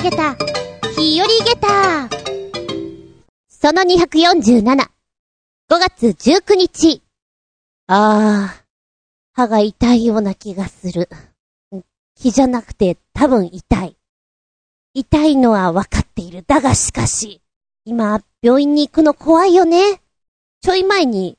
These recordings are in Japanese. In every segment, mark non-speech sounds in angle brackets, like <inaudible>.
あげた、日和ゲタその247、5月19日。あー、歯が痛いような気がする。気じゃなくて多分痛い。痛いのは分かっている。だがしかし、今、病院に行くの怖いよね。ちょい前に、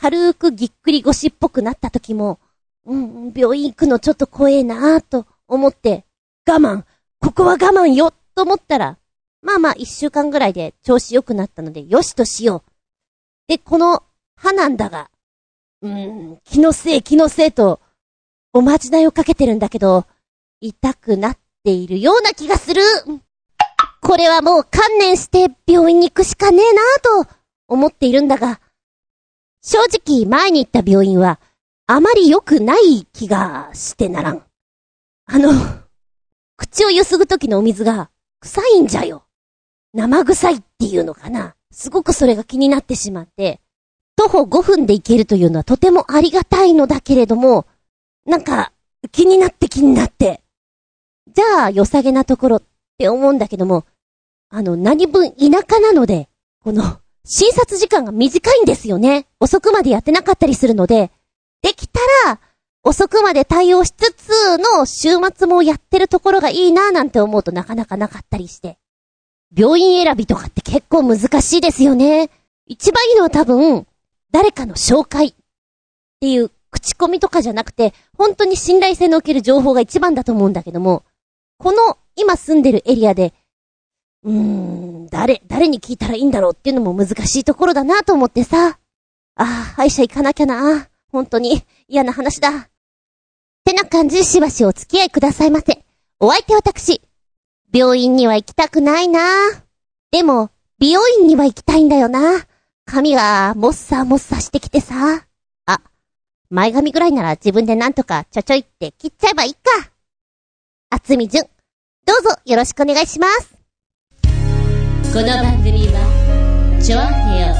軽くぎっくり腰っぽくなった時も、うん、病院行くのちょっと怖えなぁと思って、我慢ここは我慢よと思ったら、まあまあ一週間ぐらいで調子良くなったので、よしとしよう。で、この歯なんだが、うーん、気のせい気のせいと、おまじないをかけてるんだけど、痛くなっているような気がするこれはもう観念して病院に行くしかねえなぁと思っているんだが、正直前に行った病院はあまり良くない気がしてならん。あの、口をゆすぐときのお水が臭いんじゃよ。生臭いっていうのかな。すごくそれが気になってしまって、徒歩5分で行けるというのはとてもありがたいのだけれども、なんか、気になって気になって。じゃあ、良さげなところって思うんだけども、あの、何分田舎なので、この、診察時間が短いんですよね。遅くまでやってなかったりするので、できたら、遅くまで対応しつつの週末もやってるところがいいなぁなんて思うとなかなかなかったりして。病院選びとかって結構難しいですよね。一番いいのは多分、誰かの紹介っていう口コミとかじゃなくて、本当に信頼性のおける情報が一番だと思うんだけども、この今住んでるエリアで、うーん、誰、誰に聞いたらいいんだろうっていうのも難しいところだなと思ってさ。ああ、歯医者行かなきゃな。本当に嫌な話だ。てな感じしばしお付き合いくださいませ。お相手私。病院には行きたくないなでも、美容院には行きたいんだよな。髪がもっさもっさしてきてさ。あ、前髪ぐらいなら自分でなんとかちょちょいって切っちゃえばいいか。あつみじゅん、どうぞよろしくお願いします。この番組は、ちょあへよ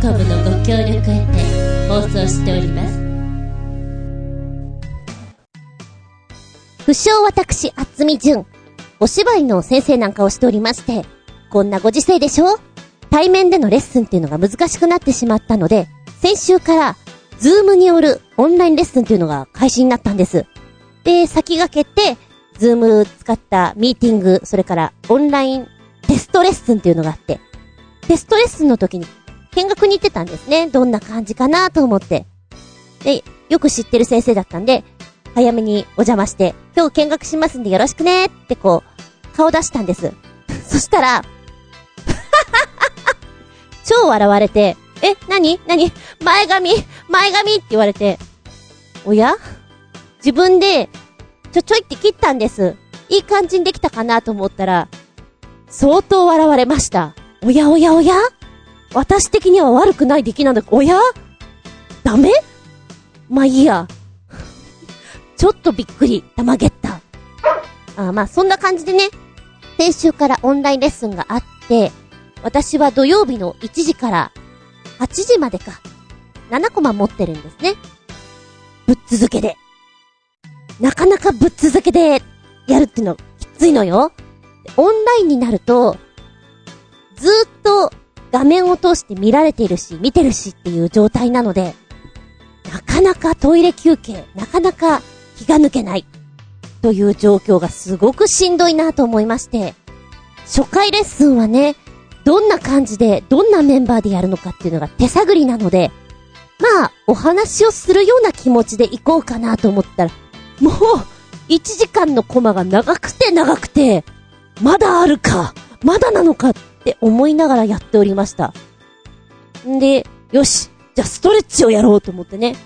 .com のご協力へて放送しております。不詳私、あつみじゅん。お芝居の先生なんかをしておりまして、こんなご時世でしょ？対面でのレッスンっていうのが難しくなってしまったので、先週から、ズームによるオンラインレッスンっていうのが開始になったんです。で、先駆けて、 Zoom使ったミーティング、それからオンラインテストレッスンっていうのがあって、テストレッスンの時に見学に行ってたんですね。どんな感じかなと思って。で、よく知ってる先生だったんで、早めにお邪魔して、今日見学しますんでよろしくねってこう、顔出したんです。<laughs> そしたら、<laughs> 超笑われて、え、なになに前髪前髪って言われて、おや？自分で、ちょちょいって切ったんです。いい感じにできたかなと思ったら、相当笑われました。おやおやおや？私的には悪くない出来なんだ。おや？ダメ？まあいいや。ちょっとびっくり、玉ゲッタ。あまあそんな感じでね、先週からオンラインレッスンがあって、私は土曜日の1時から8時までか、7コマ持ってるんですね。ぶっ続けで。なかなかぶっ続けでやるっていうのきついのよ。オンラインになると、ずーっと画面を通して見られているし、見てるしっていう状態なので、なかなかトイレ休憩、なかなか気が抜けない。という状況がすごくしんどいなと思いまして、初回レッスンはね、どんな感じで、どんなメンバーでやるのかっていうのが手探りなので、まあ、お話をするような気持ちで行こうかなと思ったら、もう、1時間のコマが長くて長くて、まだあるか、まだなのかって思いながらやっておりました。んで、よし、じゃあストレッチをやろうと思ってね。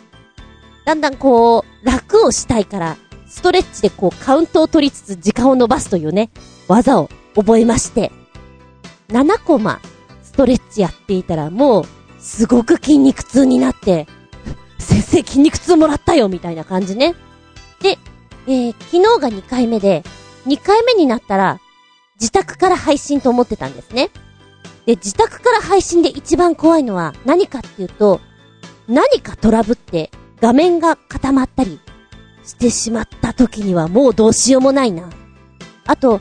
だんだんこう、楽をしたいから、ストレッチでこうカウントを取りつつ時間を伸ばすというね、技を覚えまして、7コマストレッチやっていたらもう、すごく筋肉痛になって、<laughs> 先生筋肉痛もらったよみたいな感じね。で、えー、昨日が2回目で、2回目になったら、自宅から配信と思ってたんですね。で、自宅から配信で一番怖いのは何かっていうと、何かトラブって画面が固まったりしてしまった時にはもうどうしようもないな。あと、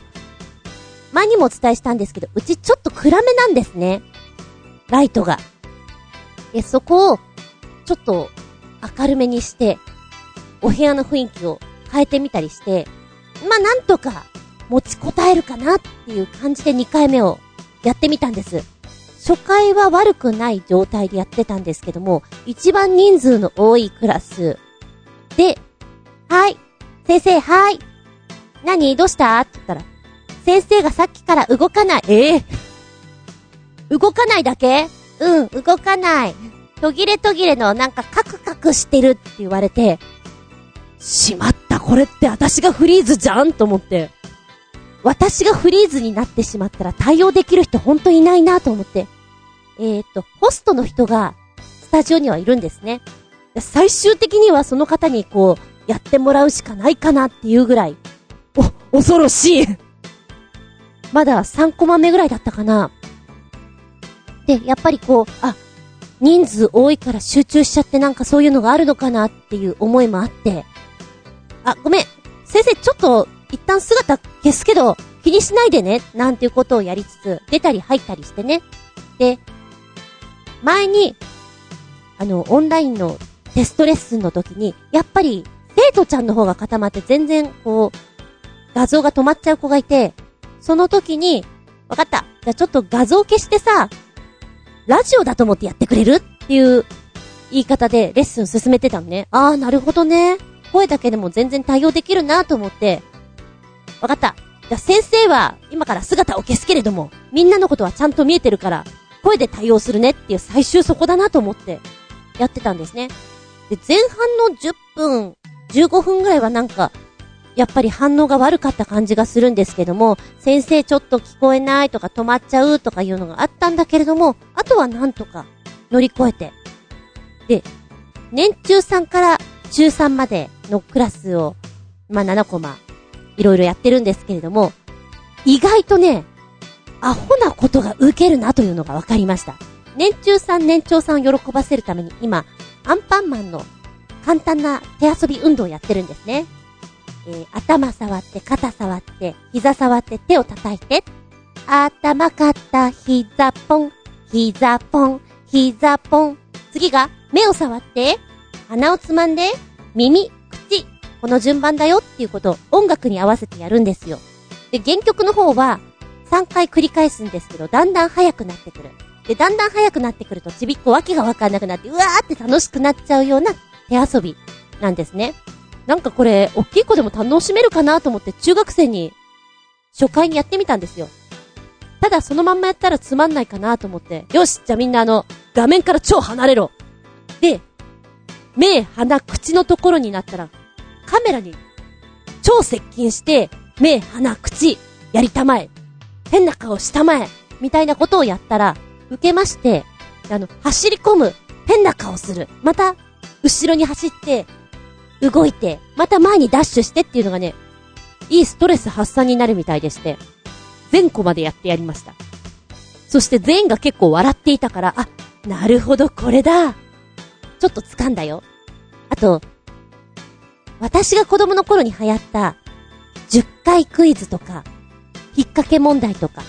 前にもお伝えしたんですけど、うちちょっと暗めなんですね。ライトが。で、そこを、ちょっと明るめにして、お部屋の雰囲気を変えてみたりして、まあ、なんとか持ちこたえるかなっていう感じで2回目をやってみたんです。初回は悪くない状態でやってたんですけども、一番人数の多いクラスで、はい、先生、はい。何？どうした？って言ったら、先生がさっきから動かない。え？えー、動かないだけ？うん、動かない。途切れ途切れのなんかカクカクしてるって言われて、しまった、これって私がフリーズじゃんと思って。私がフリーズになってしまったら対応できる人ほんといないなと思って。えっ、と、ホストの人がスタジオにはいるんですね。最終的にはその方にこう、やってもらうしかないかなっていうぐらい、お、恐ろしい <laughs> まだ3コマ目ぐらいだったかな。で、やっぱりこう、あ、人数多いから集中しちゃってなんかそういうのがあるのかなっていう思いもあって、あ、ごめん。先生ちょっと一旦姿消すけど気にしないでね、なんていうことをやりつつ、出たり入ったりしてね。で、前に、あの、オンラインのテストレッスンの時に、やっぱり、生徒ちゃんの方が固まって全然、こう、画像が止まっちゃう子がいて、その時に、わかった。じゃあちょっと画像消してさ、ラジオだと思ってやってくれるっていう言い方でレッスン進めてたのね。ああ、なるほどね。声だけでも全然対応できるなと思って、わかった。じゃあ先生は今から姿を消すけれども、みんなのことはちゃんと見えてるから、声で対応するねっていう最終そこだなと思って、やってたんですね。で、前半の10分、15分ぐらいはなんか、やっぱり反応が悪かった感じがするんですけども、先生ちょっと聞こえないとか止まっちゃうとかいうのがあったんだけれども、あとはなんとか乗り越えて。で、年中さんから中3までのクラスを、まあ、7コマ、いろいろやってるんですけれども、意外とね、アホなことが受けるなというのが分かりました。年中さん、年長さんを喜ばせるために今、アンパンマンの簡単な手遊び運動をやってるんですね。えー、頭触って、肩触って、膝触って、手を叩いて。頭、肩、膝ポン、膝ポン、膝ポン。次が、目を触って、鼻をつまんで、耳、この順番だよっていうことを音楽に合わせてやるんですよ。で、原曲の方は、3回繰り返すんですけど、だんだん速くなってくる。で、だんだん速くなってくると、ちびっこわけがわかんなくなって、うわーって楽しくなっちゃうような手遊びなんですね。なんかこれ、大きい子でも楽しめるかなと思って中学生に初回にやってみたんですよ。ただそのまんまやったらつまんないかなと思って、よしじゃあみんなあの、画面から超離れろで、目、鼻、口のところになったら、カメラに超接近して、目、鼻、口、やりたまえ。変な顔したまえ。みたいなことをやったら、受けまして、あの、走り込む。変な顔する。また、後ろに走って、動いて、また前にダッシュしてっていうのがね、いいストレス発散になるみたいでして、全個までやってやりました。そして全員が結構笑っていたから、あ、なるほどこれだ。ちょっと掴んだよ。あと、私が子供の頃に流行った、10回クイズとか、引っ掛け問題とか。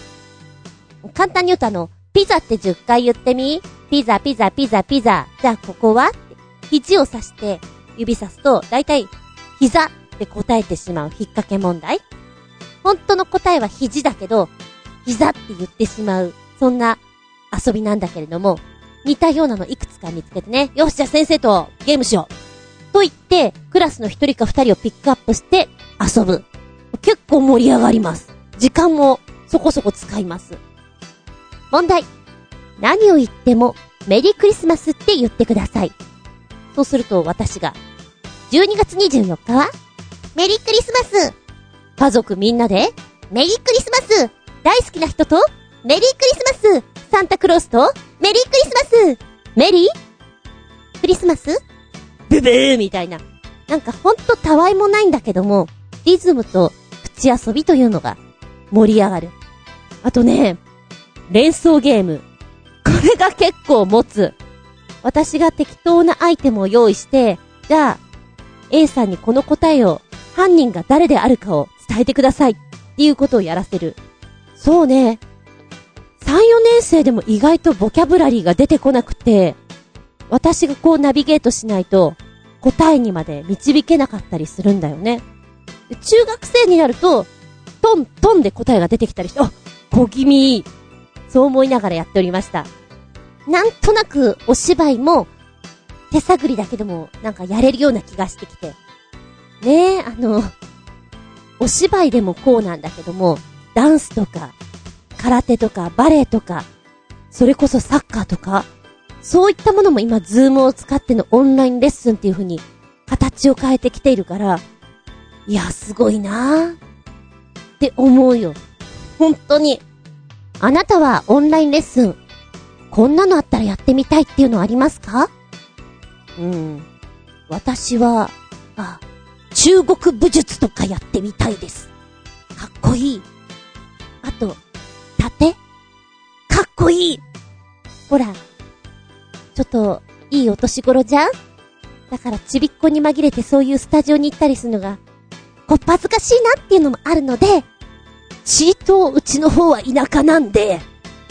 簡単に言うとあの、ピザって10回言ってみ？ピザ、ピザ、ピザ、ピザ。じゃあここは？肘を刺して、指さすと、だいたい、膝って答えてしまう。引っ掛け問題。本当の答えは肘だけど、膝って言ってしまう、そんな遊びなんだけれども、似たようなのいくつか見つけてね、よしじゃあ先生とゲームしよう。と言って、クラスの一人か二人をピックアップして遊ぶ。結構盛り上がります。時間もそこそこ使います。問題。何を言ってもメリークリスマスって言ってください。そうすると私が、12月24日は、メリークリスマス家族みんなで、メリークリスマス大好きな人と、メリークリスマスサンタクロースと、メリークリスマスメリークリスマス？ブブーみたいな。なんかほんとたわいもないんだけども、リズムと口遊びというのが盛り上がる。あとね、連想ゲーム。これが結構持つ。私が適当なアイテムを用意して、じゃあ、A さんにこの答えを、犯人が誰であるかを伝えてくださいっていうことをやらせる。そうね。3、4年生でも意外とボキャブラリーが出てこなくて、私がこうナビゲートしないと答えにまで導けなかったりするんだよね。中学生になると、トントンで答えが出てきたりして、あ、小気味。そう思いながらやっておりました。なんとなくお芝居も手探りだけでもなんかやれるような気がしてきて。ねえ、あの、お芝居でもこうなんだけども、ダンスとか、空手とか、バレエとか、それこそサッカーとか、そういったものも今、ズームを使ってのオンラインレッスンっていう風に、形を変えてきているから、いや、すごいなぁ。って思うよ。本当に。あなたはオンラインレッスン、こんなのあったらやってみたいっていうのありますか？うん。私は、あ、中国武術とかやってみたいです。かっこいい。あと、盾？かっこいい。ほら、ちょっと、いいお年頃じゃん？だからちびっこに紛れてそういうスタジオに行ったりするのが、こっぱずかしいなっていうのもあるので、チートうちの方は田舎なんで、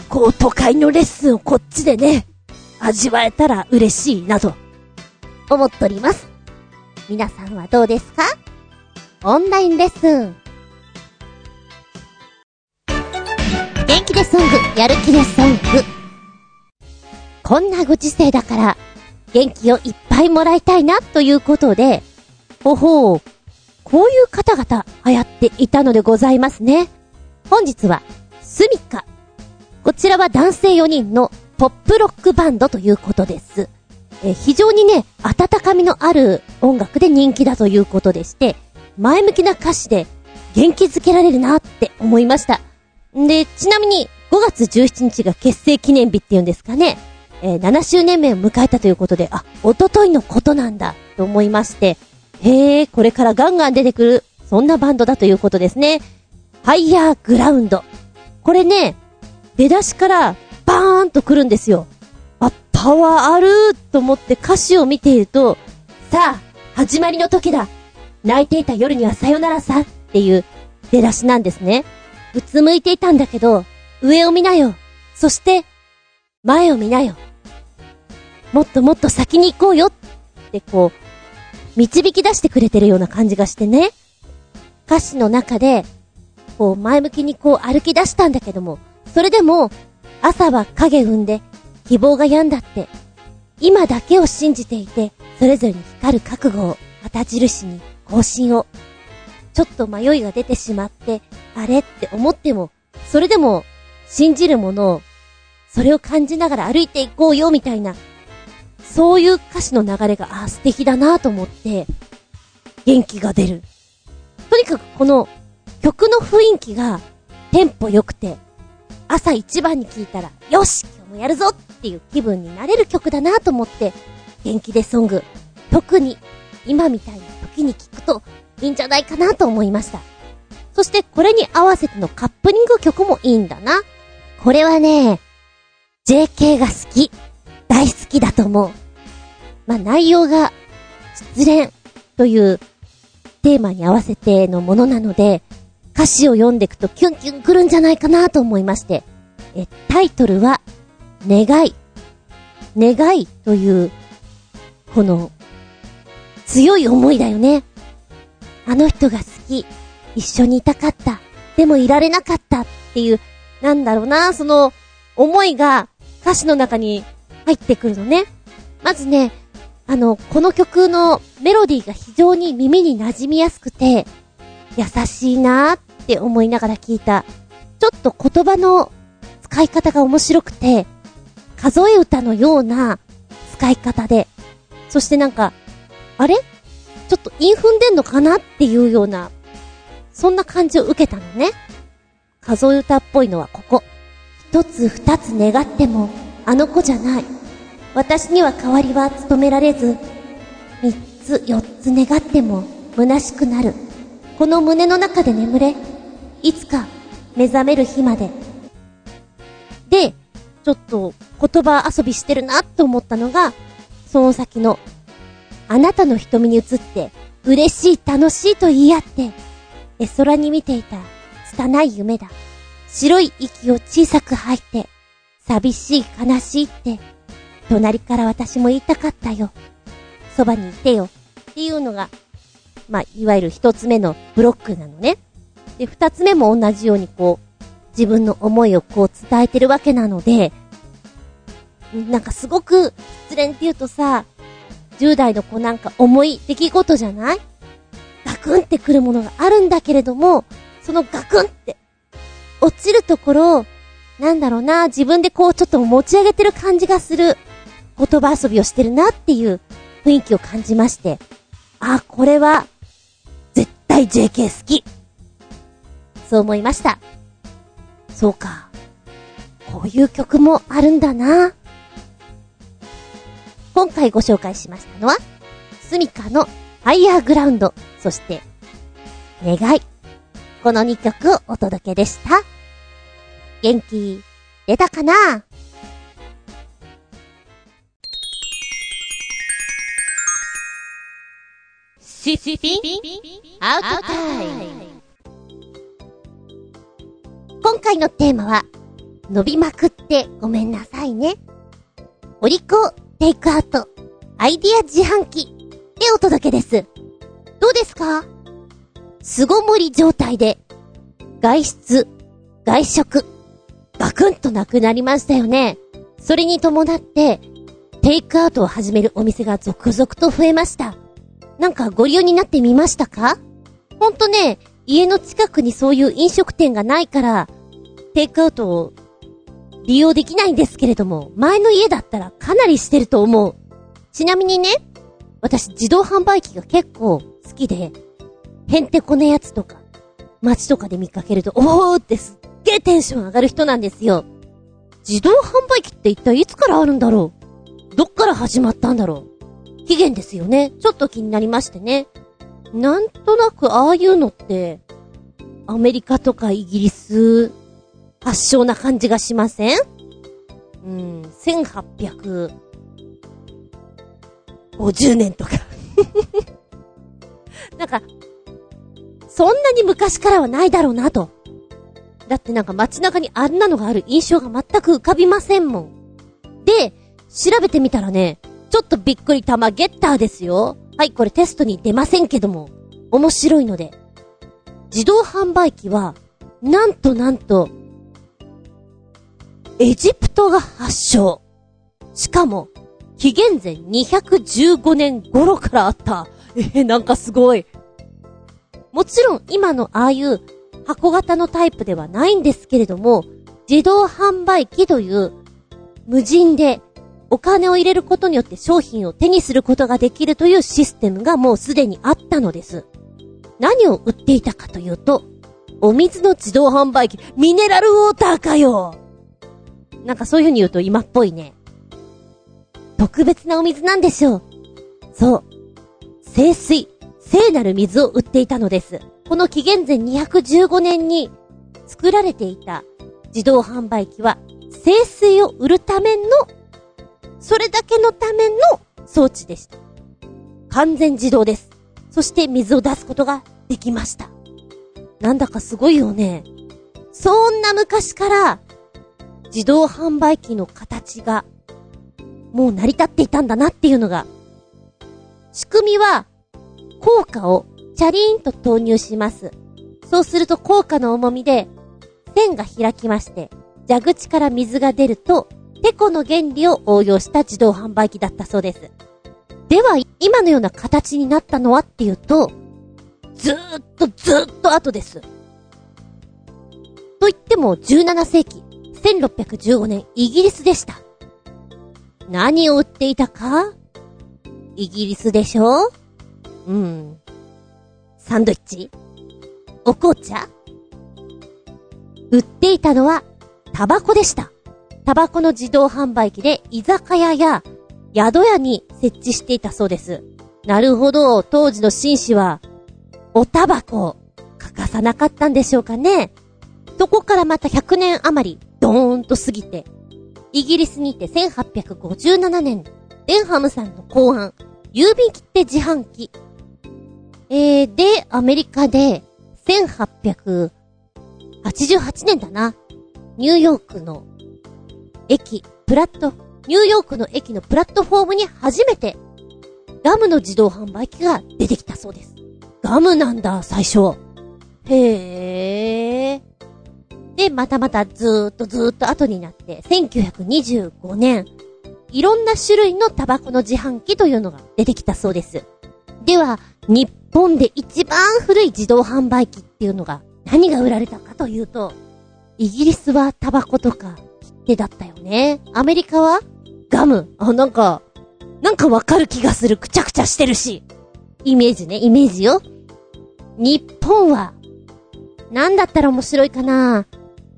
こう都会のレッスンをこっちでね、味わえたら嬉しいなと、思っております。皆さんはどうですか？オンラインレッスン。元気でソング、やる気でソング。こんなご時世だから、元気をいっぱいもらいたいなということで、ほほう、こういう方々流行っていたのでございますね。本日は、スミカ。こちらは男性4人のポップロックバンドということです。え非常にね、温かみのある音楽で人気だということでして、前向きな歌詞で元気づけられるなって思いました。で、ちなみに5月17日が結成記念日っていうんですかね。えー、7周年目を迎えたということで、あ、おとといのことなんだと思いまして、へえ、これからガンガン出てくる、そんなバンドだということですね。ファイヤーグラウンド。これね、出だしからバーンと来るんですよ。あ、パワーあると思って歌詞を見ていると、さあ、始まりの時だ泣いていた夜にはさよならさっていう出だしなんですね。うつむいていたんだけど、上を見なよ。そして、前を見なよ。もっともっと先に行こうよってこう、導き出してくれてるような感じがしてね。歌詞の中で、こう前向きにこう歩き出したんだけども、それでも、朝は影踏んで、希望が病んだって、今だけを信じていて、それぞれに光る覚悟を、旗印に、更新を。ちょっと迷いが出てしまって、あれって思っても、それでも、信じるものを、それを感じながら歩いていこうよ、みたいな、そういう歌詞の流れが、あ、素敵だなと思って、元気が出る。とにかくこの、曲の雰囲気が、テンポ良くて、朝一番に聴いたら、よし今日もやるぞっていう気分になれる曲だなと思って、元気でソング、特に今みたいな時に聴くといいんじゃないかなと思いました。そしてこれに合わせてのカップリング曲もいいんだな。これはね、JK が好き。大好きだと思う。まあ、内容が失恋というテーマに合わせてのものなので、歌詞を読んでいくとキュンキュン来るんじゃないかなと思いまして、え、タイトルは、願い。願いという、この、強い思いだよね。あの人が好き。一緒にいたかった。でもいられなかったっていう、なんだろうな、その、思いが歌詞の中に入ってくるのね。まずね、あの、この曲のメロディーが非常に耳に馴染みやすくて、優しいなーって思いながら聞いた。ちょっと言葉の使い方が面白くて、数え歌のような使い方で、そしてなんか、あれ？ちょっと韻踏んでんのかなっていうような、そんな感じを受けたのね。数え歌っぽいのはここ。一つ二つ願っても、あの子じゃない。私には代わりは務められず、三つ四つ願っても虚しくなる。この胸の中で眠れ。いつか目覚める日まで。で、ちょっと言葉遊びしてるなと思ったのが、その先の、あなたの瞳に映って、嬉しい楽しいと言い合って、絵空に見ていた拙い夢だ。白い息を小さく吐いて、寂しい悲しいって、隣から私も言いたかったよ。そばにいてよ。っていうのが、まあ、いわゆる一つ目のブロックなのね。で、二つ目も同じようにこう、自分の思いをこう伝えてるわけなので、なんかすごく失恋って言うとさ、10代の子なんか重い出来事じゃない？ガクンってくるものがあるんだけれども、そのガクンって落ちるところをなんだろうな、自分でこうちょっと持ち上げてる感じがする言葉遊びをしてるなっていう雰囲気を感じまして、あ、これは絶対 JK 好き。そう思いました。そうか。こういう曲もあるんだな。今回ご紹介しましたのは、スミカのファイヤーグラウンド、そして、願い。この2曲をお届けでした。元気、出たかな？シシピンアウトタイム今回のテーマは、伸びまくってごめんなさいね。お利口テイクアウト、アイディア自販機でお届けです。どうですか？巣ごもり状態で、外出、外食、ガクンとなくなりましたよね。それに伴って、テイクアウトを始めるお店が続々と増えました。なんかご利用になってみましたか？ほんとね、家の近くにそういう飲食店がないから、テイクアウトを利用できないんですけれども、前の家だったらかなりしてると思う。ちなみにね、私自動販売機が結構好きで、へんてこねやつとか、街とかで見かけると、おーってすげーテンション上がる人なんですよ。自動販売機って一体いつからあるんだろう？どっから始まったんだろう？期限ですよね。ちょっと気になりましてね。なんとなくああいうのって、アメリカとかイギリス発祥な感じがしません？うん、1850年とか <laughs> なんか、そんなに昔からはないだろうなと。だってなんか街中にあんなのがある印象が全く浮かびませんもん。で、調べてみたらね、ちょっとびっくり玉ゲッターですよ。はい、これテストに出ませんけども、面白いので。自動販売機は、なんとなんと、エジプトが発祥。しかも、紀元前215年頃からあった。えー、なんかすごい。もちろん今のああいう箱型のタイプではないんですけれども、自動販売機という無人でお金を入れることによって商品を手にすることができるというシステムがもうすでにあったのです。何を売っていたかというと、お水の自動販売機、ミネラルウォーターかよなんかそういう風に言うと今っぽいね。特別なお水なんでしょう。そう。清水、聖なる水を売っていたのです。この紀元前215年に作られていた自動販売機は、清水を売るための、それだけのための装置でした。完全自動です。そして水を出すことができました。なんだかすごいよね。そんな昔から自動販売機の形がもう成り立っていたんだなっていうのが、仕組みは、効果をチャリーンと投入します。そうすると効果の重みで、線が開きまして、蛇口から水が出ると、テコの原理を応用した自動販売機だったそうです。では、今のような形になったのはっていうと、ずーっとずーっと後です。と言っても17世紀、1615年、イギリスでした。何を売っていたか？イギリスでしょ？うん。サンドイッチお紅茶売っていたのは、タバコでした。タバコの自動販売機で居酒屋や宿屋に設置していたそうです。なるほど、当時の紳士は、おタバコ欠かさなかったんでしょうかね。そこからまた100年余り、ドーンと過ぎて、イギリスにて1857年、デンハムさんの後半、郵便切手自販機。えー、で、アメリカで、1888年だな。ニューヨークの駅、プラット、ニューヨークの駅のプラットフォームに初めてガムの自動販売機が出てきたそうです。ガムなんだ、最初。へー。で、またまたずーっとずーっと後になって、1925年、いろんな種類のタバコの自販機というのが出てきたそうです。では、日本で一番古い自動販売機っていうのが何が売られたかというと、イギリスはタバコとか切手だったよね。アメリカはガム。あ、なんか、なんかわかる気がする。くちゃくちゃしてるし。イメージね、イメージよ。日本は、なんだったら面白いかな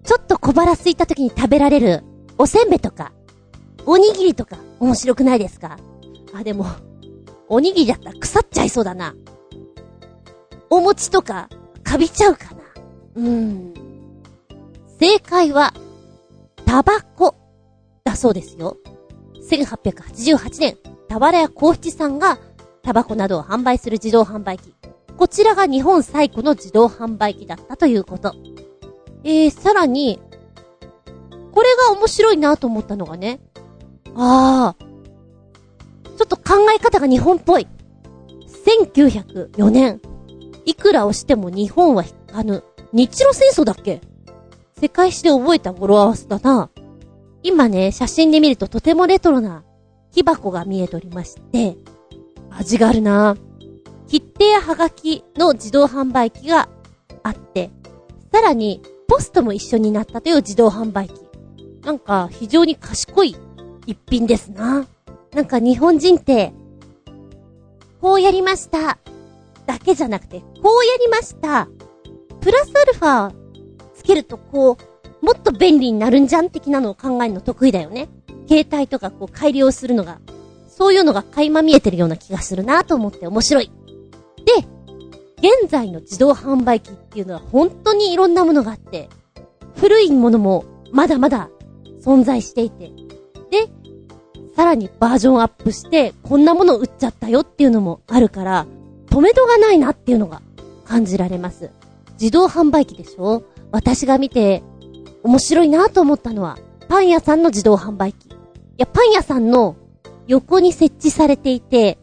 ちょっと小腹空いた時に食べられる、おせんべとか、おにぎりとか、面白くないですか？あ、でも、おにぎりだったら腐っちゃいそうだな。お餅とか、かびちゃうかな。うーん。正解は、タバコ、だそうですよ。1888年、タワラ屋幸七さんが、タバコなどを販売する自動販売機。こちらが日本最古の自動販売機だったということ。えー、さらに、これが面白いなと思ったのがね。ああ。ちょっと考え方が日本っぽい。1904年。いくら押しても日本は引かぬ。日露戦争だっけ？世界史で覚えた語呂合わせだな。今ね、写真で見るととてもレトロな木箱が見えておりまして、味があるな切手やハガキの自動販売機があって、さらにポストも一緒になったという自動販売機。なんか非常に賢い一品ですな。なんか日本人って、こうやりました。だけじゃなくて、こうやりました。プラスアルファつけるとこう、もっと便利になるんじゃん的なのを考えるの得意だよね。携帯とかこう改良するのが、そういうのが垣間見えてるような気がするなと思って面白い。で、現在の自動販売機っていうのは本当にいろんなものがあって、古いものもまだまだ存在していて、で、さらにバージョンアップして、こんなもの売っちゃったよっていうのもあるから、止めどがないなっていうのが感じられます。自動販売機でしょ？私が見て面白いなと思ったのは、パン屋さんの自動販売機。いや、パン屋さんの横に設置されていて、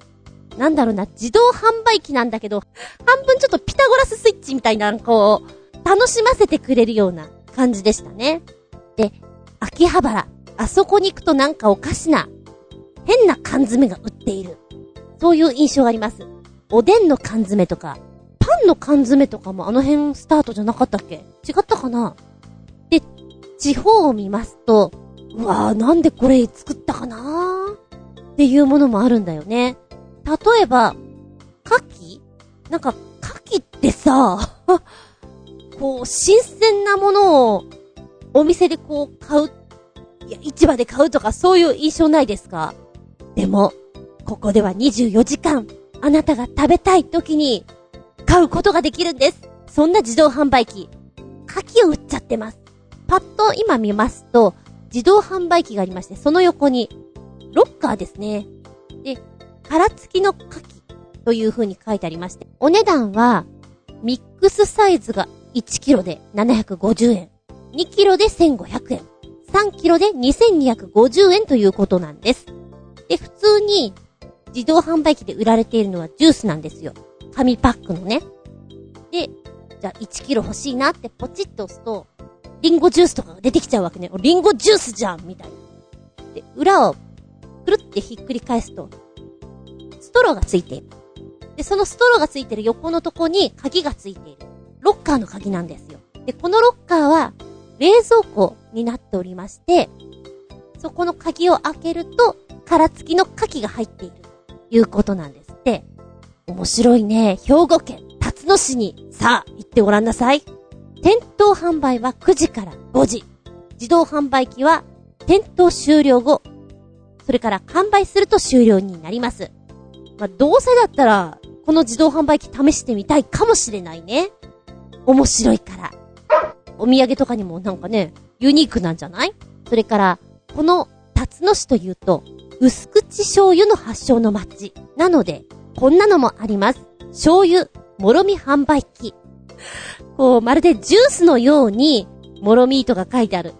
なんだろうな、自動販売機なんだけど、半分ちょっとピタゴラススイッチみたいな、こう、楽しませてくれるような感じでしたね。で、秋葉原、あそこに行くとなんかおかしな、変な缶詰が売っている。そういう印象があります。おでんの缶詰とか、パンの缶詰とかもあの辺スタートじゃなかったっけ？違ったかな？で、地方を見ますと、うわぁ、なんでこれ作ったかな？っていうものもあるんだよね。例えば、牡蠣？なんか、牡蠣ってさ、<laughs> こう、新鮮なものを、お店でこう、買う、いや、市場で買うとかそういう印象ないですか？でも、ここでは24時間、あなたが食べたい時に、買うことができるんです。そんな自動販売機、牡蠣を売っちゃってます。パッと今見ますと、自動販売機がありまして、その横に、ロッカーですね。で、殻付きの牡蠣という風に書いてありまして、お値段は、ミックスサイズが1キロで750円、2キロで1500円、3キロで2250円ということなんです。で、普通に自動販売機で売られているのはジュースなんですよ。紙パックのね。で、じゃあ1キロ欲しいなってポチッと押すと、リンゴジュースとかが出てきちゃうわけね。リンゴジュースじゃんみたいな。で、裏をくるってひっくり返すと、ストローがついている。で、そのストローがついてる横のとこに鍵がついている。ロッカーの鍵なんですよ。で、このロッカーは冷蔵庫になっておりまして、そこの鍵を開けると、殻付きの牡蠣が入っている。いうことなんですって。面白いね。兵庫県、辰野市に、さあ、行ってごらんなさい。店頭販売は9時から5時。自動販売機は店頭終了後、それから完売すると終了になります。まあ、どうせだったら、この自動販売機試してみたいかもしれないね。面白いから。お土産とかにもなんかね、ユニークなんじゃない？それから、この、辰野市というと、薄口醤油の発祥の街。なので、こんなのもあります。醤油、もろみ販売機。こう、まるでジュースのように、もろみーとが書いてある。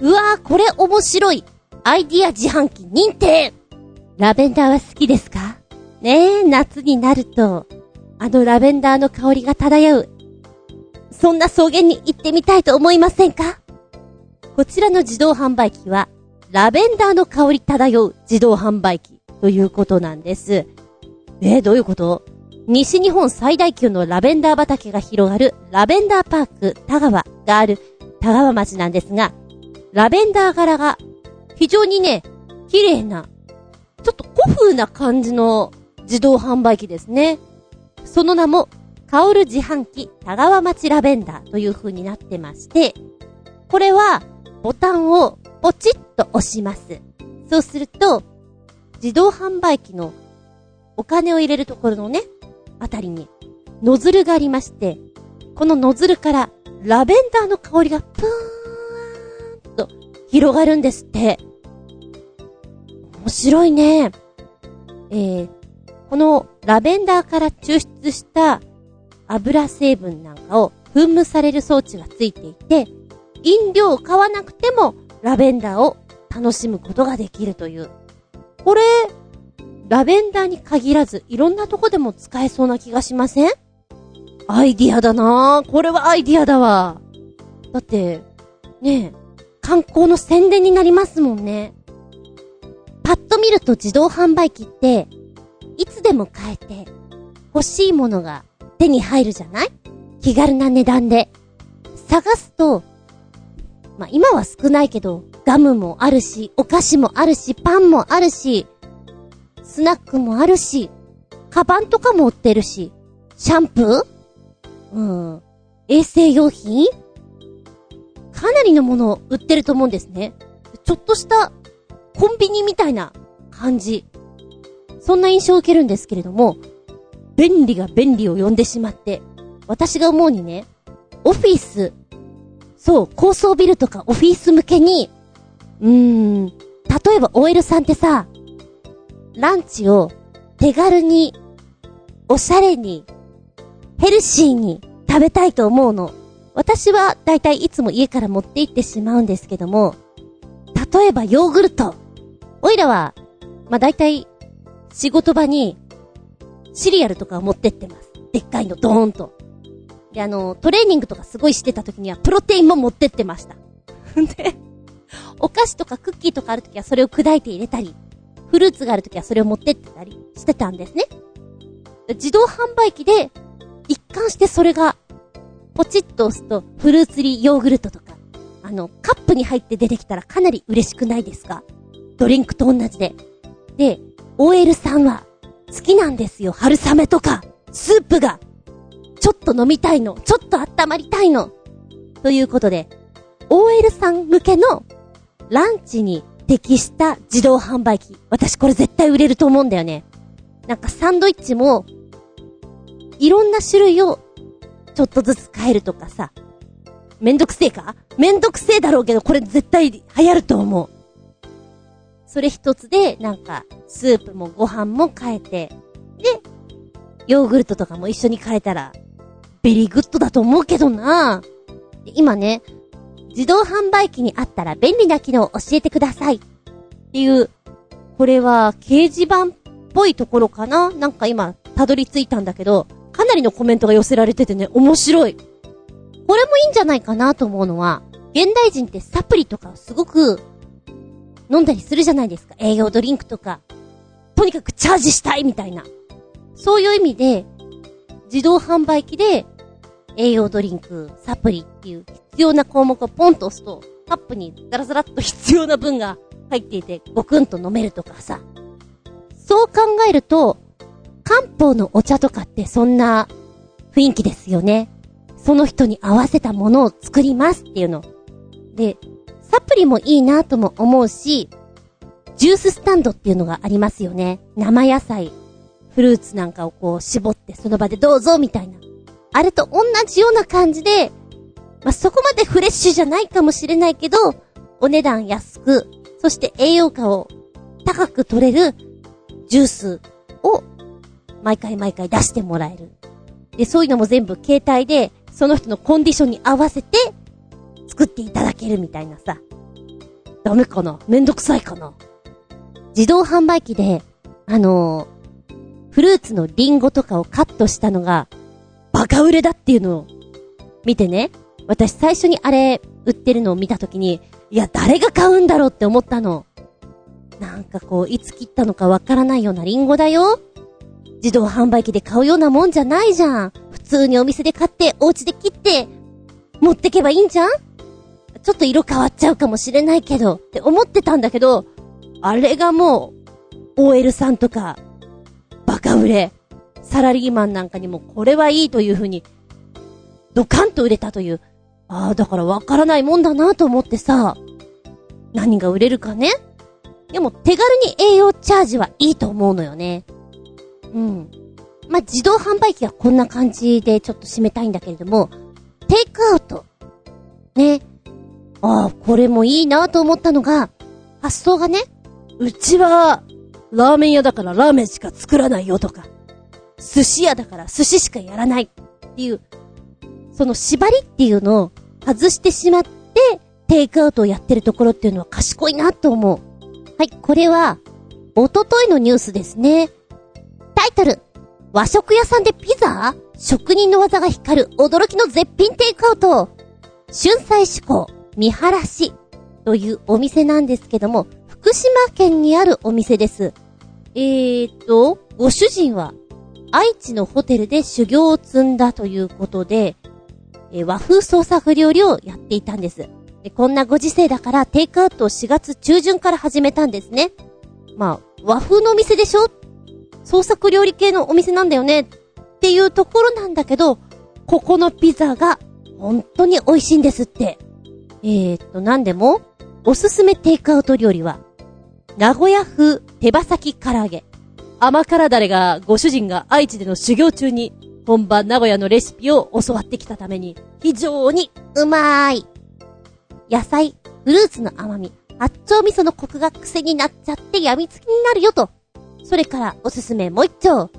うわー、これ面白い。アイディア自販機認定ラベンダーは好きですか？ねえ、夏になると、あのラベンダーの香りが漂う。そんな草原に行ってみたいと思いませんか？こちらの自動販売機は、ラベンダーの香り漂う自動販売機ということなんです。えー、どういうこと？西日本最大級のラベンダー畑が広がるラベンダーパーク田川がある田川町なんですが、ラベンダー柄が非常にね、綺麗な、ちょっと古風な感じの自動販売機ですね。その名も、香る自販機田川町ラベンダーという風になってまして、これはボタンをポチッと押します。そうすると、自動販売機のお金を入れるところのね、あたりに、ノズルがありまして、このノズルからラベンダーの香りがプーンと広がるんですって。面白いね。えー、このラベンダーから抽出した油成分なんかを噴霧される装置がついていて、飲料を買わなくてもラベンダーを楽しむことができるという。これ、ラベンダーに限らず、いろんなとこでも使えそうな気がしません？アイディアだなぁ。これはアイディアだわ。だって、ねえ、観光の宣伝になりますもんね。パッと見ると自動販売機って、いつでも買えて、欲しいものが手に入るじゃない？気軽な値段で。探すと、まあ、今は少ないけど、ガムもあるし、お菓子もあるし、パンもあるし、スナックもあるし、カバンとかも売ってるし、シャンプー？うん。衛生用品？かなりのものを売ってると思うんですね。ちょっとしたコンビニみたいな感じ。そんな印象を受けるんですけれども、便利が便利を呼んでしまって、私が思うにね、オフィス、そう、高層ビルとかオフィス向けに、うーん、例えば OL さんってさ、ランチを手軽に、おしゃれに、ヘルシーに食べたいと思うの。私はだいたいいつも家から持って行ってしまうんですけども、例えばヨーグルト。おいらは、まあ、だいたい仕事場にシリアルとかを持ってってます。でっかいのドーンと。で、あの、トレーニングとかすごいしてた時にはプロテインも持ってってました。<laughs> で、お菓子とかクッキーとかある時はそれを砕いて入れたり、フルーツがある時はそれを持ってってたりしてたんですね。自動販売機で、一貫してそれが、ポチッと押すと、フルーツリーヨーグルトとか、あの、カップに入って出てきたらかなり嬉しくないですか？ドリンクと同じで。で、OL さんは、好きなんですよ。春雨とか、スープが。ちょっと飲みたいの。ちょっと温まりたいの。ということで、OL さん向けのランチに適した自動販売機。私これ絶対売れると思うんだよね。なんかサンドイッチも、いろんな種類をちょっとずつ変えるとかさ。めんどくせえか？めんどくせえだろうけど、これ絶対流行ると思う。それ一つで、なんか、スープもご飯も変えて、で、ヨーグルトとかも一緒に変えたら、 very good だと思うけどな今ね、自動販売機にあったら便利な機能を教えてください。っていう、これは掲示板っぽいところかななんか今、たどり着いたんだけど、かなりのコメントが寄せられててね、面白い。これもいいんじゃないかなと思うのは、現代人ってサプリとかをすごく飲んだりするじゃないですか。栄養ドリンクとか。とにかくチャージしたいみたいな。そういう意味で、自動販売機で栄養ドリンク、サプリっていう必要な項目をポンと押すと、カップにザラザラっと必要な分が入っていて、ごくんと飲めるとかさ。そう考えると、漢方のお茶とかってそんな雰囲気ですよね。その人に合わせたものを作りますっていうの。で、サプリもいいなとも思うし、ジューススタンドっていうのがありますよね。生野菜、フルーツなんかをこう絞ってその場でどうぞみたいな。あれと同じような感じで、まあ、そこまでフレッシュじゃないかもしれないけど、お値段安く、そして栄養価を高く取れるジュースを毎回毎回出してもらえる。で、そういうのも全部携帯で、その人のコンディションに合わせて作っていただけるみたいなさ。ダメかな？めんどくさいかな？自動販売機で、あのー、フルーツのリンゴとかをカットしたのが、バカ売れだっていうのを見てね、私最初にあれ売ってるのを見たときに、いや、誰が買うんだろうって思ったの。なんかこう、いつ切ったのかわからないようなリンゴだよ。自動販売機で買うようなもんじゃないじゃん。普通にお店で買って、お家で切って、持ってけばいいんじゃんちょっと色変わっちゃうかもしれないけど、って思ってたんだけど、あれがもう、OL さんとか、バカ売れ、サラリーマンなんかにもこれはいいという風に、ドカンと売れたという。ああ、だからわからないもんだなと思ってさ、何が売れるかねでも手軽に栄養チャージはいいと思うのよね。うん。まあ、自動販売機はこんな感じでちょっと締めたいんだけれども、テイクアウト。ね。ああ、これもいいなと思ったのが、発想がね、うちは、ラーメン屋だからラーメンしか作らないよとか、寿司屋だから寿司しかやらないっていう、その縛りっていうのを外してしまって、テイクアウトをやってるところっていうのは賢いなと思う。はい、これは、おとといのニュースですね。タイトル、和食屋さんでピザ？職人の技が光る驚きの絶品テイクアウト。春菜志向、見晴らしというお店なんですけども、福島県にあるお店です。えーと、ご主人は愛知のホテルで修行を積んだということで、え和風創作料理をやっていたんです。で。こんなご時世だからテイクアウトを4月中旬から始めたんですね。まあ、和風のお店でしょ？創作料理系のお店なんだよね？っていうところなんだけど、ここのピザが本当に美味しいんですって。えー、っと、なんでも、おすすめテイクアウト料理は、名古屋風手羽先唐揚げ。甘辛だれがご主人が愛知での修行中に本場名古屋のレシピを教わってきたために非常にうまーい。野菜、フルーツの甘み、八丁味噌のコクが癖になっちゃって病みつきになるよと。それからおすすめもう一丁。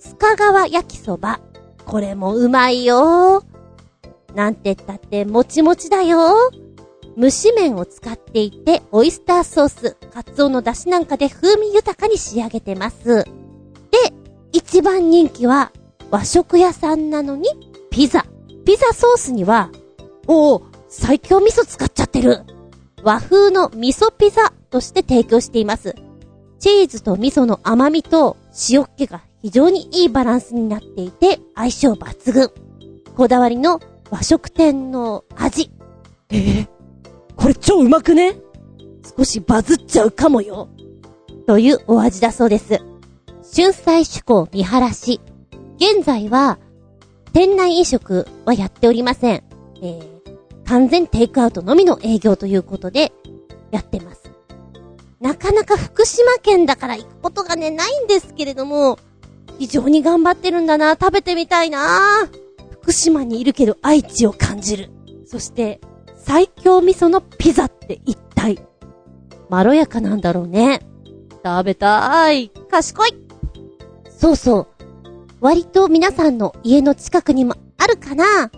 須賀川焼きそば。これもうまいよなんてったってもちもちだよー蒸し麺を使っていて、オイスターソース、カツオの出汁なんかで風味豊かに仕上げてます。で、一番人気は、和食屋さんなのに、ピザ。ピザソースには、おお、最強味噌使っちゃってる。和風の味噌ピザとして提供しています。チーズと味噌の甘みと塩っ気が非常にいいバランスになっていて相性抜群。こだわりの和食店の味。えー、これ超うまくね？少しバズっちゃうかもよ。というお味だそうです。春菜趣向見晴らし。現在は、店内飲食はやっておりません。えー、完全テイクアウトのみの営業ということで、やってます。なかなか福島県だから行くことがね、ないんですけれども、非常に頑張ってるんだな、食べてみたいな福島にいるけど愛知を感じる。そして、最強味噌のピザって一体、まろやかなんだろうね。食べたーい。賢い。そうそう。割と皆さんの家の近くにもあるかな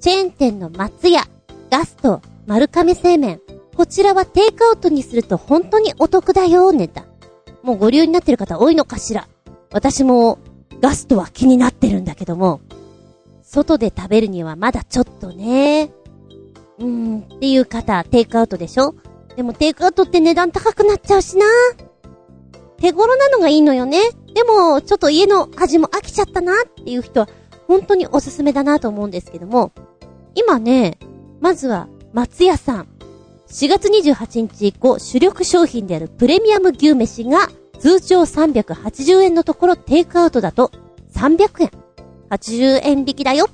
チェーン店の松屋、ガスト、丸亀製麺。こちらはテイクアウトにすると本当にお得だよ、ネタ。もうご利用になってる方多いのかしら。私もガストは気になってるんだけども、外で食べるにはまだちょっとね。うん、っていう方、テイクアウトでしょ？でもテイクアウトって値段高くなっちゃうしな。手頃なのがいいのよね。でも、ちょっと家の味も飽きちゃったなっていう人は、本当におすすめだなと思うんですけども、今ね、まずは、松屋さん。4月28日以降、主力商品であるプレミアム牛飯が、通常380円のところテイクアウトだと300円。80円引きだよ。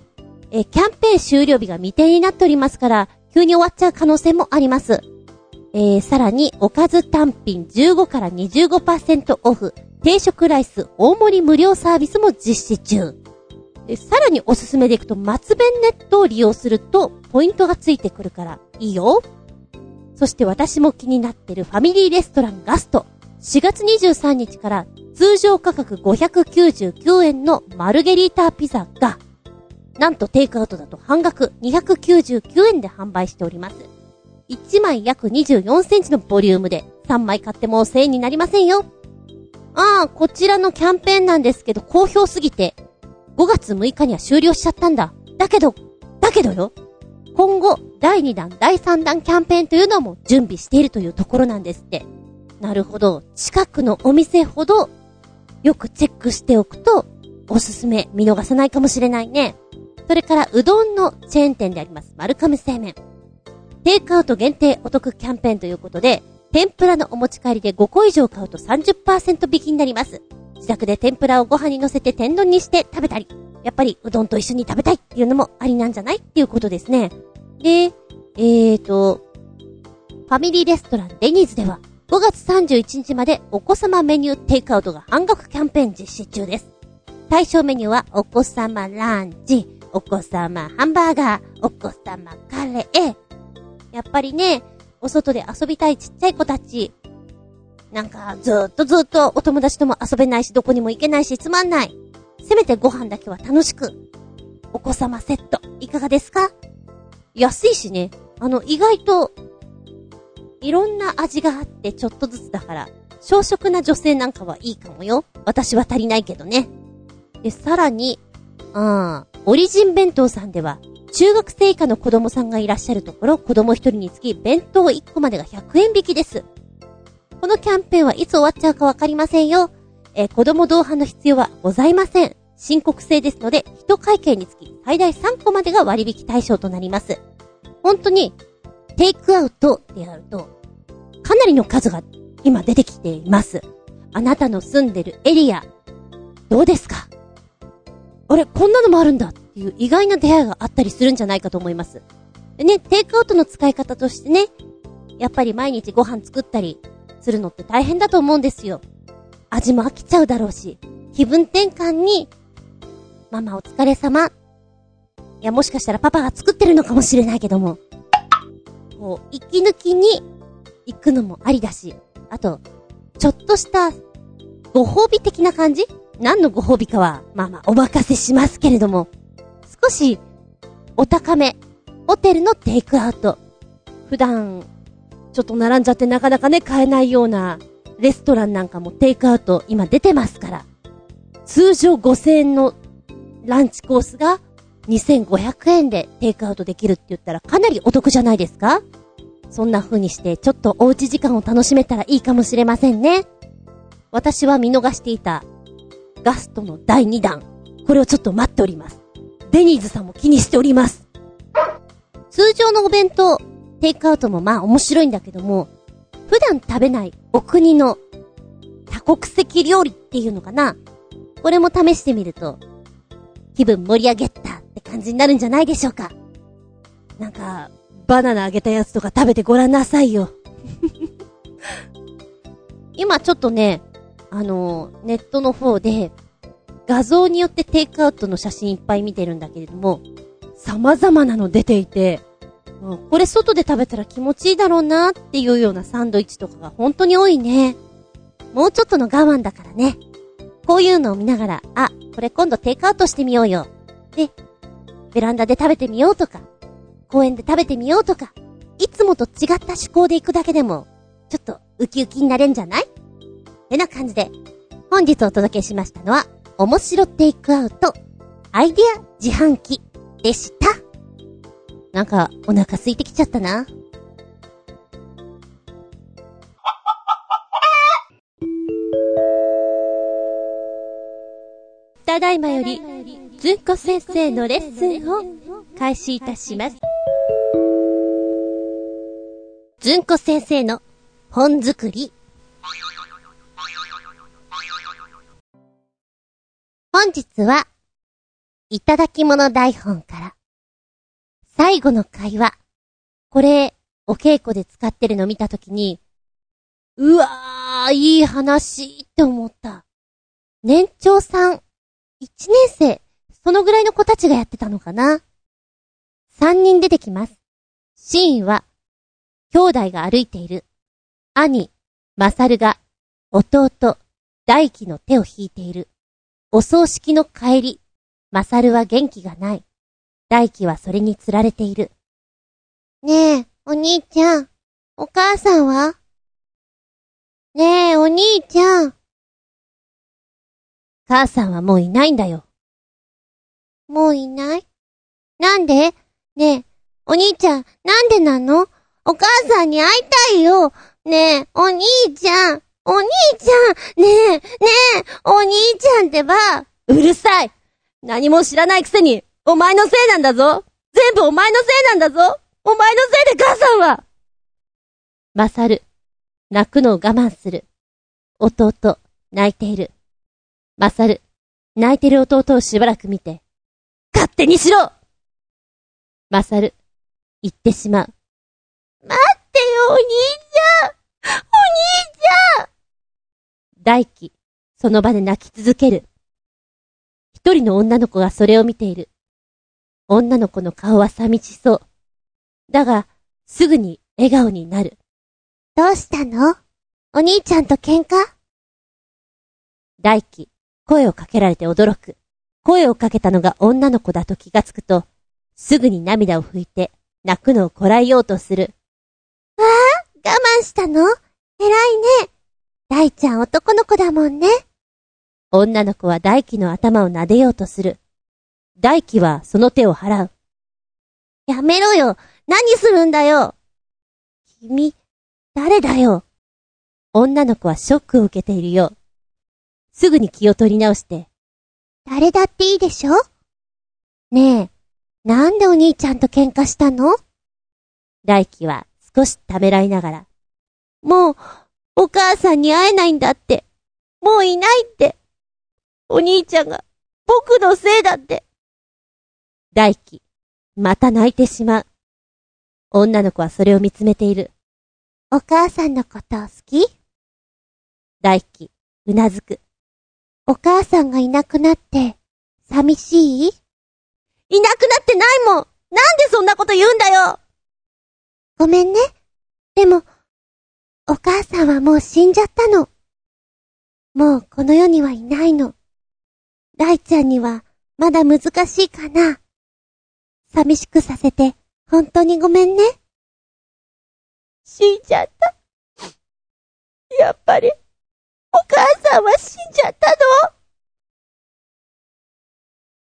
えキャンペーン終了日が未定になっておりますから、急に終わっちゃう可能性もあります。えー、さらに、おかず単品15から25%オフ、定食ライス大盛り無料サービスも実施中。さらにおすすめでいくと、松弁ネットを利用すると、ポイントがついてくるから、いいよ。そして私も気になってるファミリーレストランガスト。4月23日から通常価格599円のマルゲリータピザが、なんとテイクアウトだと半額299円で販売しております。1枚約24センチのボリュームで、3枚買っても1000円になりませんよ。ああ、こちらのキャンペーンなんですけど、好評すぎて、5月6日には終了しちゃったんだ。だけど、だけどよ。今後、第2弾、第3弾キャンペーンというのも準備しているというところなんですって。なるほど。近くのお店ほど、よくチェックしておくと、おすすめ、見逃さないかもしれないね。それから、うどんのチェーン店であります、丸亀製麺。テイクアウト限定お得キャンペーンということで、天ぷらのお持ち帰りで5個以上買うと30%引きになります。自宅で天ぷらをご飯に乗せて天丼にして食べたり、やっぱりうどんと一緒に食べたいっていうのもありなんじゃないっていうことですね。で、えーと、ファミリーレストランデニーズでは5月31日までお子様メニューテイクアウトが半額キャンペーン実施中です。対象メニューはお子様ランチ、お子様ハンバーガー、お子様カレー。やっぱりね、お外で遊びたいちっちゃい子たち。なんか、ずっとずっとお友達とも遊べないし、どこにも行けないし、つまんない。せめてご飯だけは楽しく。お子様セット、いかがですか？安いしね。あの、意外と、いろんな味があってちょっとずつだから、小食な女性なんかはいいかもよ。私は足りないけどね。で、さらに、あー、オリジン弁当さんでは、中学生以下の子供さんがいらっしゃるところ、子供一人につき弁当1個までが100円引きです。このキャンペーンはいつ終わっちゃうかわかりませんよ。え、子供同伴の必要はございません。申告制ですので、一会計につき最大3個までが割引対象となります。本当に、テイクアウトってやると、かなりの数が今出てきています。あなたの住んでるエリア、どうですか？あれ、こんなのもあるんだっていう意外な出会いがあったりするんじゃないかと思います。でね、テイクアウトの使い方としてね、やっぱり毎日ご飯作ったりするのって大変だと思うんですよ。味も飽きちゃうだろうし、気分転換に、ママお疲れ様。いや、もしかしたらパパが作ってるのかもしれないけども、こう、息抜きに行くのもありだし、あと、ちょっとしたご褒美的な感じ？何のご褒美かは、まあまあお任せしますけれども、少しお高め、ホテルのテイクアウト。普段、ちょっと並んじゃってなかなかね、買えないようなレストランなんかもテイクアウト今出てますから。通常5000円のランチコースが2500円でテイクアウトできるって言ったらかなりお得じゃないですか？そんな風にしてちょっとおうち時間を楽しめたらいいかもしれませんね。私は見逃していたガストの第2弾。これをちょっと待っております。デニーズさんも気にしております。通常のお弁当、テイクアウトもまあ面白いんだけども、普段食べないお国の多国籍料理っていうのかなこれも試してみると、気分盛り上げたって感じになるんじゃないでしょうか。なんか、バナナあげたやつとか食べてごらんなさいよ。<laughs> 今ちょっとね、あの、ネットの方で、画像によってテイクアウトの写真いっぱい見てるんだけれども、様々なの出ていて、これ外で食べたら気持ちいいだろうなっていうようなサンドイッチとかが本当に多いね。もうちょっとの我慢だからね。こういうのを見ながら、あ、これ今度テイクアウトしてみようよ。で、ベランダで食べてみようとか、公園で食べてみようとか、いつもと違った思考で行くだけでも、ちょっとウキウキになれんじゃない？てな感じで、本日お届けしましたのは、面白テイクアウト、アイデア自販機でした。なんか、お腹空いてきちゃったな。ただいまより、ずんこ先生のレッスンを開始いたします。ずんこ先生の本作り本日は、いただき物台本から、最後の会話。これ、お稽古で使ってるの見たときに、うわー、いい話って思った。年長さん、一年生、そのぐらいの子たちがやってたのかな。三人出てきます。シーンは、兄弟が歩いている。兄、マサルが、弟、大輝の手を引いている。お葬式の帰り、マサルは元気がない。大輝はそれに釣られている。ねえ、お兄ちゃん、お母さんは？ねえ、お兄ちゃん。母さんはもういないんだよ。もういない？なんで？ねえ、お兄ちゃん、なんでなの？お母さんに会いたいよ。ねえ、お兄ちゃん、お兄ちゃん、ねえ、ねえ、お兄ちゃんってば。うるさい。何も知らないくせに、お前のせいなんだぞ。全部お前のせいなんだぞ。お前のせいで母さんは。まさる、泣くのを我慢する。弟、泣いている。まさる、泣いてる弟をしばらく見て、勝手にしろ。まさる、言ってしまう。待ってよ、お兄ちゃん。お兄ちゃん。大輝、その場で泣き続ける。一人の女の子がそれを見ている。女の子の顔は寂しそう。だが、すぐに笑顔になる。どうしたの？お兄ちゃんと喧嘩？大輝、声をかけられて驚く。声をかけたのが女の子だと気がつくと、すぐに涙を拭いて、泣くのをこらえようとする。わあ、我慢したの？偉いね。大ちゃん男の子だもんね。女の子は大輝の頭を撫でようとする。大輝はその手を払う。やめろよ。何するんだよ。君、誰だよ。女の子はショックを受けているよう。すぐに気を取り直して。誰だっていいでしょねえ、なんでお兄ちゃんと喧嘩したの大輝は少しためらいながら。もう、お母さんに会えないんだって。もういないって。お兄ちゃんが、僕のせいだって。大輝、また泣いてしまう。女の子はそれを見つめている。お母さんのこと好き？大輝、うなずく。お母さんがいなくなって、寂しい？いなくなってないもんなんでそんなこと言うんだよごめんね。でも、お母さんはもう死んじゃったの。もうこの世にはいないの。大ちゃんにはまだ難しいかな。寂しくさせて本当にごめんね。死んじゃった。やっぱり、お母さんは死んじゃった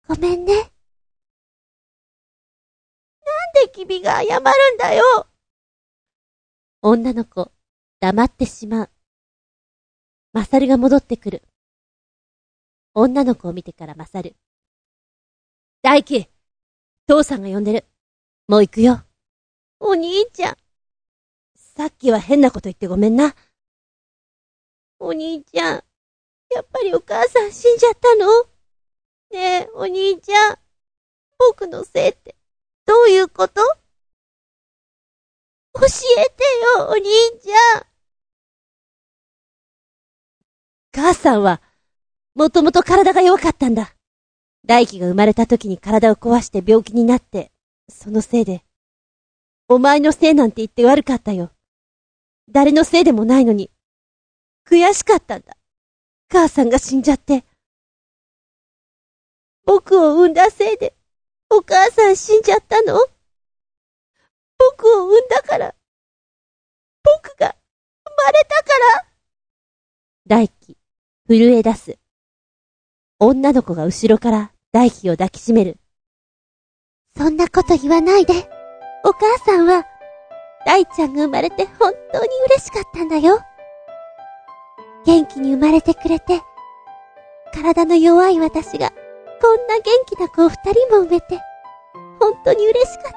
の？ごめんね。なんで君が謝るんだよ？女の子、黙ってしまう。マサルが戻ってくる。女の子を見てからマサル。大輝父さんが呼んでる。もう行くよ。お兄ちゃん。さっきは変なこと言ってごめんな。お兄ちゃん。やっぱりお母さん死んじゃったの？ねえ、お兄ちゃん。僕のせいってどういうこと？教えてよ、お兄ちゃん。母さんは、もともと体が弱かったんだ。大輝が生まれた時に体を壊して病気になって、そのせいで、お前のせいなんて言って悪かったよ。誰のせいでもないのに、悔しかったんだ。母さんが死んじゃって。僕を産んだせいで、お母さん死んじゃったの？僕を産んだから。僕が生まれたから？大輝、震え出す。女の子が後ろから大輝を抱きしめる。そんなこと言わないで。お母さんは、大ちゃんが生まれて本当に嬉しかったんだよ。元気に生まれてくれて、体の弱い私が、こんな元気な子を二人も産めて、本当に嬉しかっ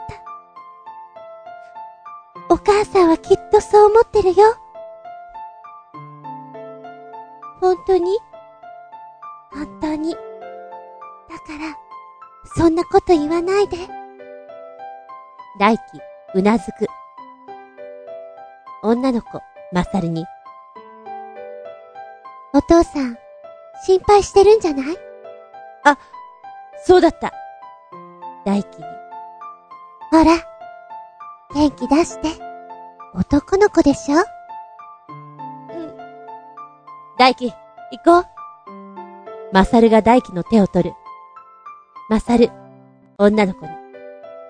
た。お母さんはきっとそう思ってるよ。本当に？本当に？だから、そんなこと言わないで。大輝、うなずく。女の子、まさるに。お父さん、心配してるんじゃない？あ、そうだった。大輝に。ほら、元気出して。男の子でしょ？うん。大輝、行こう。まさるが大輝の手を取る。まさる、女の子に。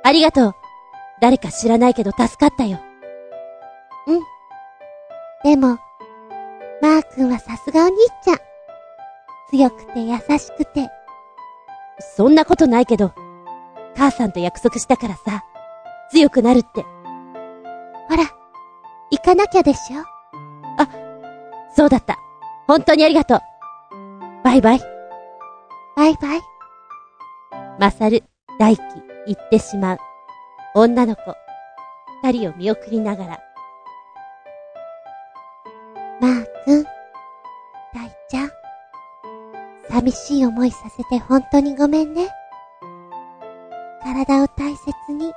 ありがとう。誰か知らないけど助かったよ。でも、マー君はさすがお兄ちゃん。強くて優しくて。そんなことないけど、母さんと約束したからさ、強くなるって。ほら、行かなきゃでしょ？あ、そうだった。本当にありがとう。バイバイ。バイバイ。まさる、大輝、行ってしまう。女の子、二人を見送りながら。まーくん、大ちゃん。寂しい思いさせて本当にごめんね。体を大切に、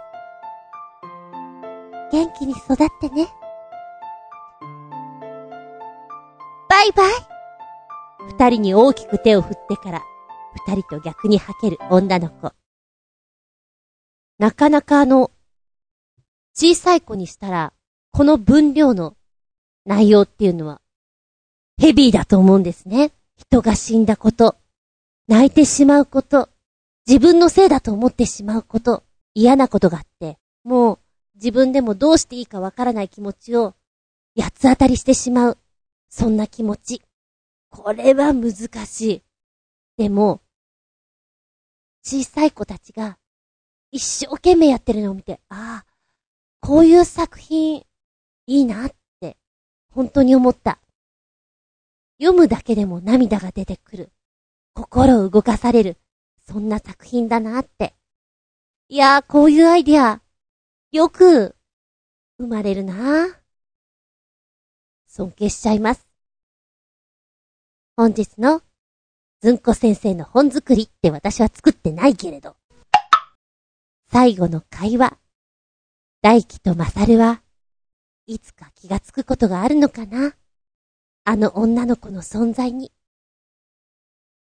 元気に育ってね。バイバイ二人に大きく手を振ってから、二人と逆に吐ける女の子。なかなかあの、小さい子にしたら、この分量の内容っていうのは、ヘビーだと思うんですね。人が死んだこと、泣いてしまうこと、自分のせいだと思ってしまうこと、嫌なことがあって、もう自分でもどうしていいかわからない気持ちを八つ当たりしてしまう。そんな気持ち。これは難しい。でも、小さい子たちが一生懸命やってるのを見て、ああ、こういう作品いいなって本当に思った。読むだけでも涙が出てくる。心を動かされる。そんな作品だなって。いやー、こういうアイディア、よく、生まれるな尊敬しちゃいます。本日の、ずんこ先生の本作りって私は作ってないけれど。最後の会話。大輝とまさるは、いつか気がつくことがあるのかな？あの女の子の存在に。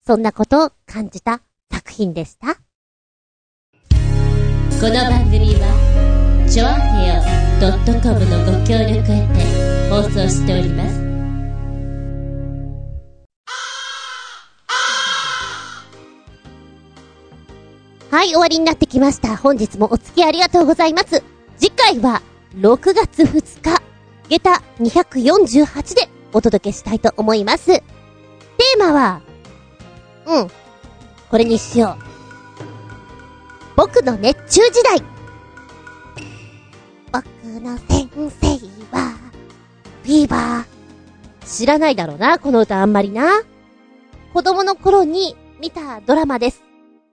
そんなことを感じた作品でした。この番組は、ちょあへよ .com のご協力へて放送しております。はい、終わりになってきました。本日もお付き合いありがとうございます。次回は、6月2日、下駄248でお届けしたいと思います。テーマは、うん、これにしよう。僕の熱中時代。僕の先生は、フィーバー。知らないだろうな、この歌あんまりな。子供の頃に見たドラマです。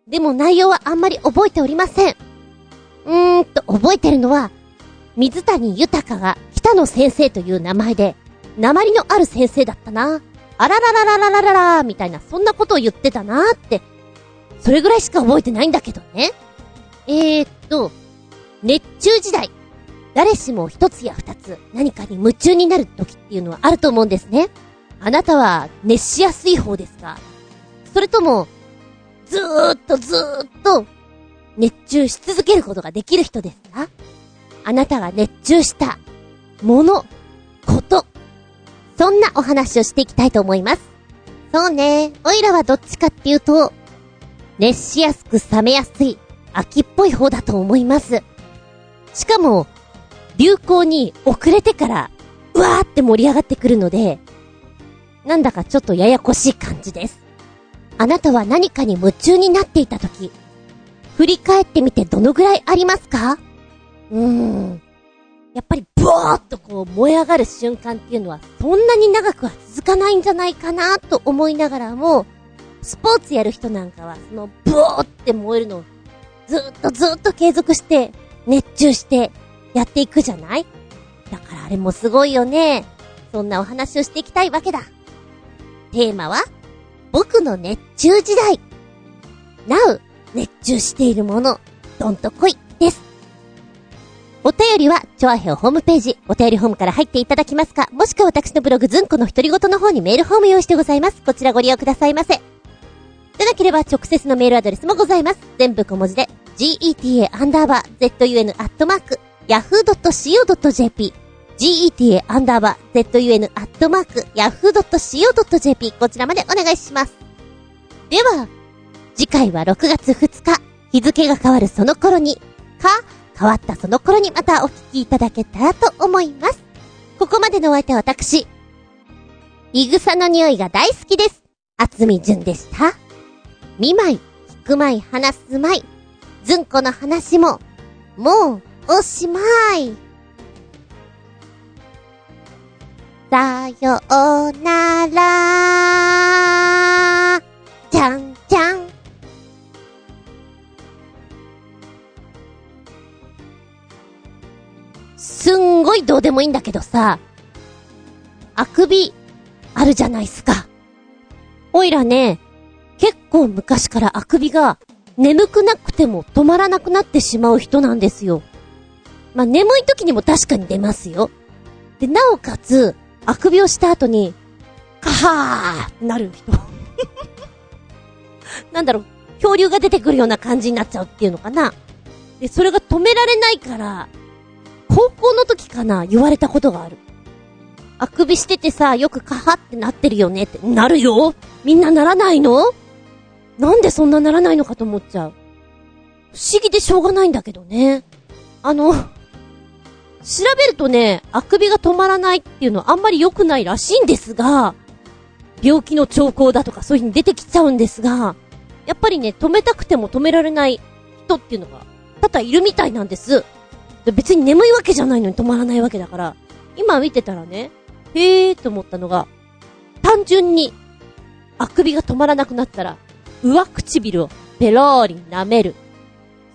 でも内容はあんまり覚えておりません。うーんと、覚えてるのは、水谷豊が北野先生という名前で、鉛のある先生だったな。あららららららららみたいな、そんなことを言ってたなーって、それぐらいしか覚えてないんだけどね。えー、っと、熱中時代。誰しも一つや二つ何かに夢中になる時っていうのはあると思うんですね。あなたは熱しやすい方ですか？それとも、ずーっとずーっと熱中し続けることができる人ですか？あなたが熱中したもの、こと、そんなお話をしていきたいと思います。そうね、おいらはどっちかっていうと、熱しやすく冷めやすい、秋っぽい方だと思います。しかも、流行に遅れてから、うわーって盛り上がってくるので、なんだかちょっとややこしい感じです。あなたは何かに夢中になっていた時、振り返ってみてどのぐらいありますか？うーん。やっぱりブワーっとこう燃え上がる瞬間っていうのはそんなに長くは続かないんじゃないかなと思いながらも、スポーツやる人なんかはそのブワーって燃えるのをずっとずっと継続して熱中してやっていくじゃない？だからあれもすごいよね。そんなお話をしていきたいわけだ。テーマは僕の熱中時代。Now 熱中しているもの、どんと来いです。お便りは、チョアヘオホームページ、お便りホームから入っていただきますか、もしくは私のブログズンコの独り言の方にメールフォーム用意してございます。こちらご利用くださいませ。でなければ直接のメールアドレスもございます。全部小文字で、g e t a z u n g m a i yahoo.co.jp geta アンダーバー zun アットマーク yahoo.co.jp こちらまでお願いします。では、次回は6月2日、日付が変わるその頃に、か、変わったその頃にまたお聞きいただけたらと思います。ここまでのお相手は私。いぐさの匂いが大好きです。あつみじゅんでした。見舞い、聞くまい、話すまい。ずんこの話も、もう、おしまい。さようなら。じゃんじゃん。すんごいどうでもいいんだけどさ、あくび、あるじゃないすか。おいらね、結構昔からあくびが眠くなくても止まらなくなってしまう人なんですよ。まあ、眠い時にも確かに出ますよ。で、なおかつ、あくびをした後に、カハーなる人。<laughs> なんだろう、恐竜が出てくるような感じになっちゃうっていうのかな。で、それが止められないから、高校の時かな、言われたことがある。あくびしててさ、よくカハってなってるよねって、なるよみんなならないの？なんでそんなならないのかと思っちゃう。不思議でしょうがないんだけどね。あの、調べるとね、あくびが止まらないっていうのはあんまり良くないらしいんですが、病気の兆候だとかそういう風に出てきちゃうんですが、やっぱりね、止めたくても止められない人っていうのが多々いるみたいなんです。別に眠いわけじゃないのに止まらないわけだから、今見てたらね、へーと思ったのが、単純に、あくびが止まらなくなったら、上唇をペローリ舐める。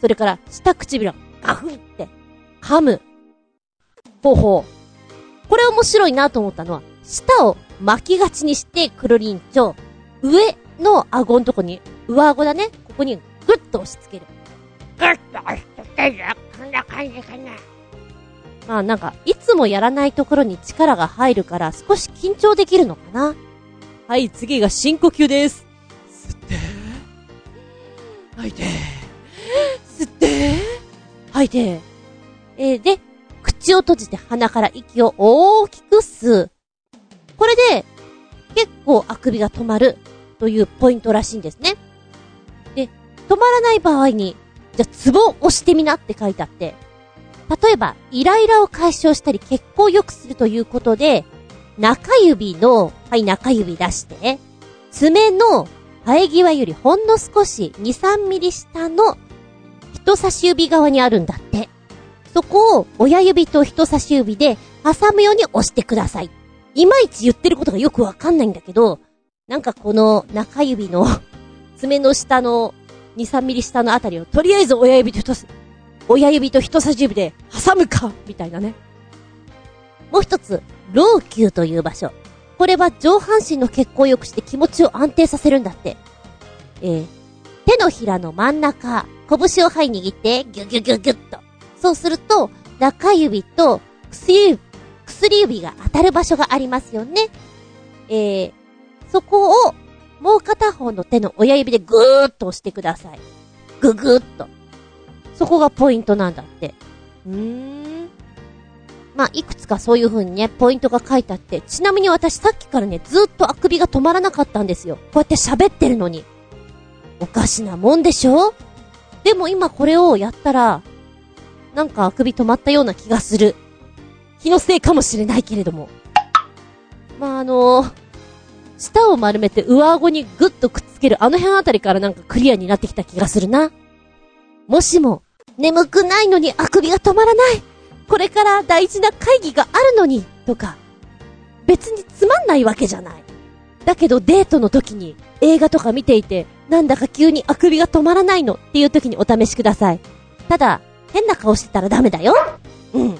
それから、下唇をガフンって噛む。方法。これ面白いなと思ったのは、舌を巻きがちにしてくるりんちょ、上の顎のとこに、上顎だね。ここにグッと押し付ける。グッと押し付ける。こんな感じかな。まあなんか、いつもやらないところに力が入るから少し緊張できるのかな。はい、次が深呼吸です。吸って、吐いて、吸って、吐いて。えー、で、口を閉じて鼻から息を大きく吸う。これで、結構あくびが止まるというポイントらしいんですね。で、止まらない場合に、じゃあ、ツボを押してみなって書いてあって、例えば、イライラを解消したり、血行を良くするということで、中指の、はい、中指出して、爪の生え際よりほんの少し2、3ミリ下の人差し指側にあるんだって。そこを親指と人差し指で挟むように押してください。いまいち言ってることがよくわかんないんだけど、なんかこの中指の <laughs> 爪の下の2、3ミリ下のあたりをとりあえず親指と人差親指と人差し指で挟むかみたいなね。もう一つ、老朽という場所。これは上半身の血行を良くして気持ちを安定させるんだって。えー、手のひらの真ん中、拳をはい握って、ギュギュギュギュッと。そうすると、中指と薬指、薬指が当たる場所がありますよね。えー、そこを、もう片方の手の親指でぐーっと押してください。ぐぐーっと。そこがポイントなんだって。うーん。まあ、いくつかそういう風にね、ポイントが書いてあって、ちなみに私さっきからね、ずっとあくびが止まらなかったんですよ。こうやって喋ってるのに。おかしなもんでしょ？でも今これをやったら、なんかあくび止まったような気がする。気のせいかもしれないけれども。まあ、あのー、舌を丸めて上顎にグッとくっつけるあの辺あたりからなんかクリアになってきた気がするな。もしも、眠くないのにあくびが止まらない。これから大事な会議があるのに、とか。別につまんないわけじゃない。だけどデートの時に映画とか見ていて、なんだか急にあくびが止まらないのっていう時にお試しください。ただ、変な顔してたらダメだよ。うん。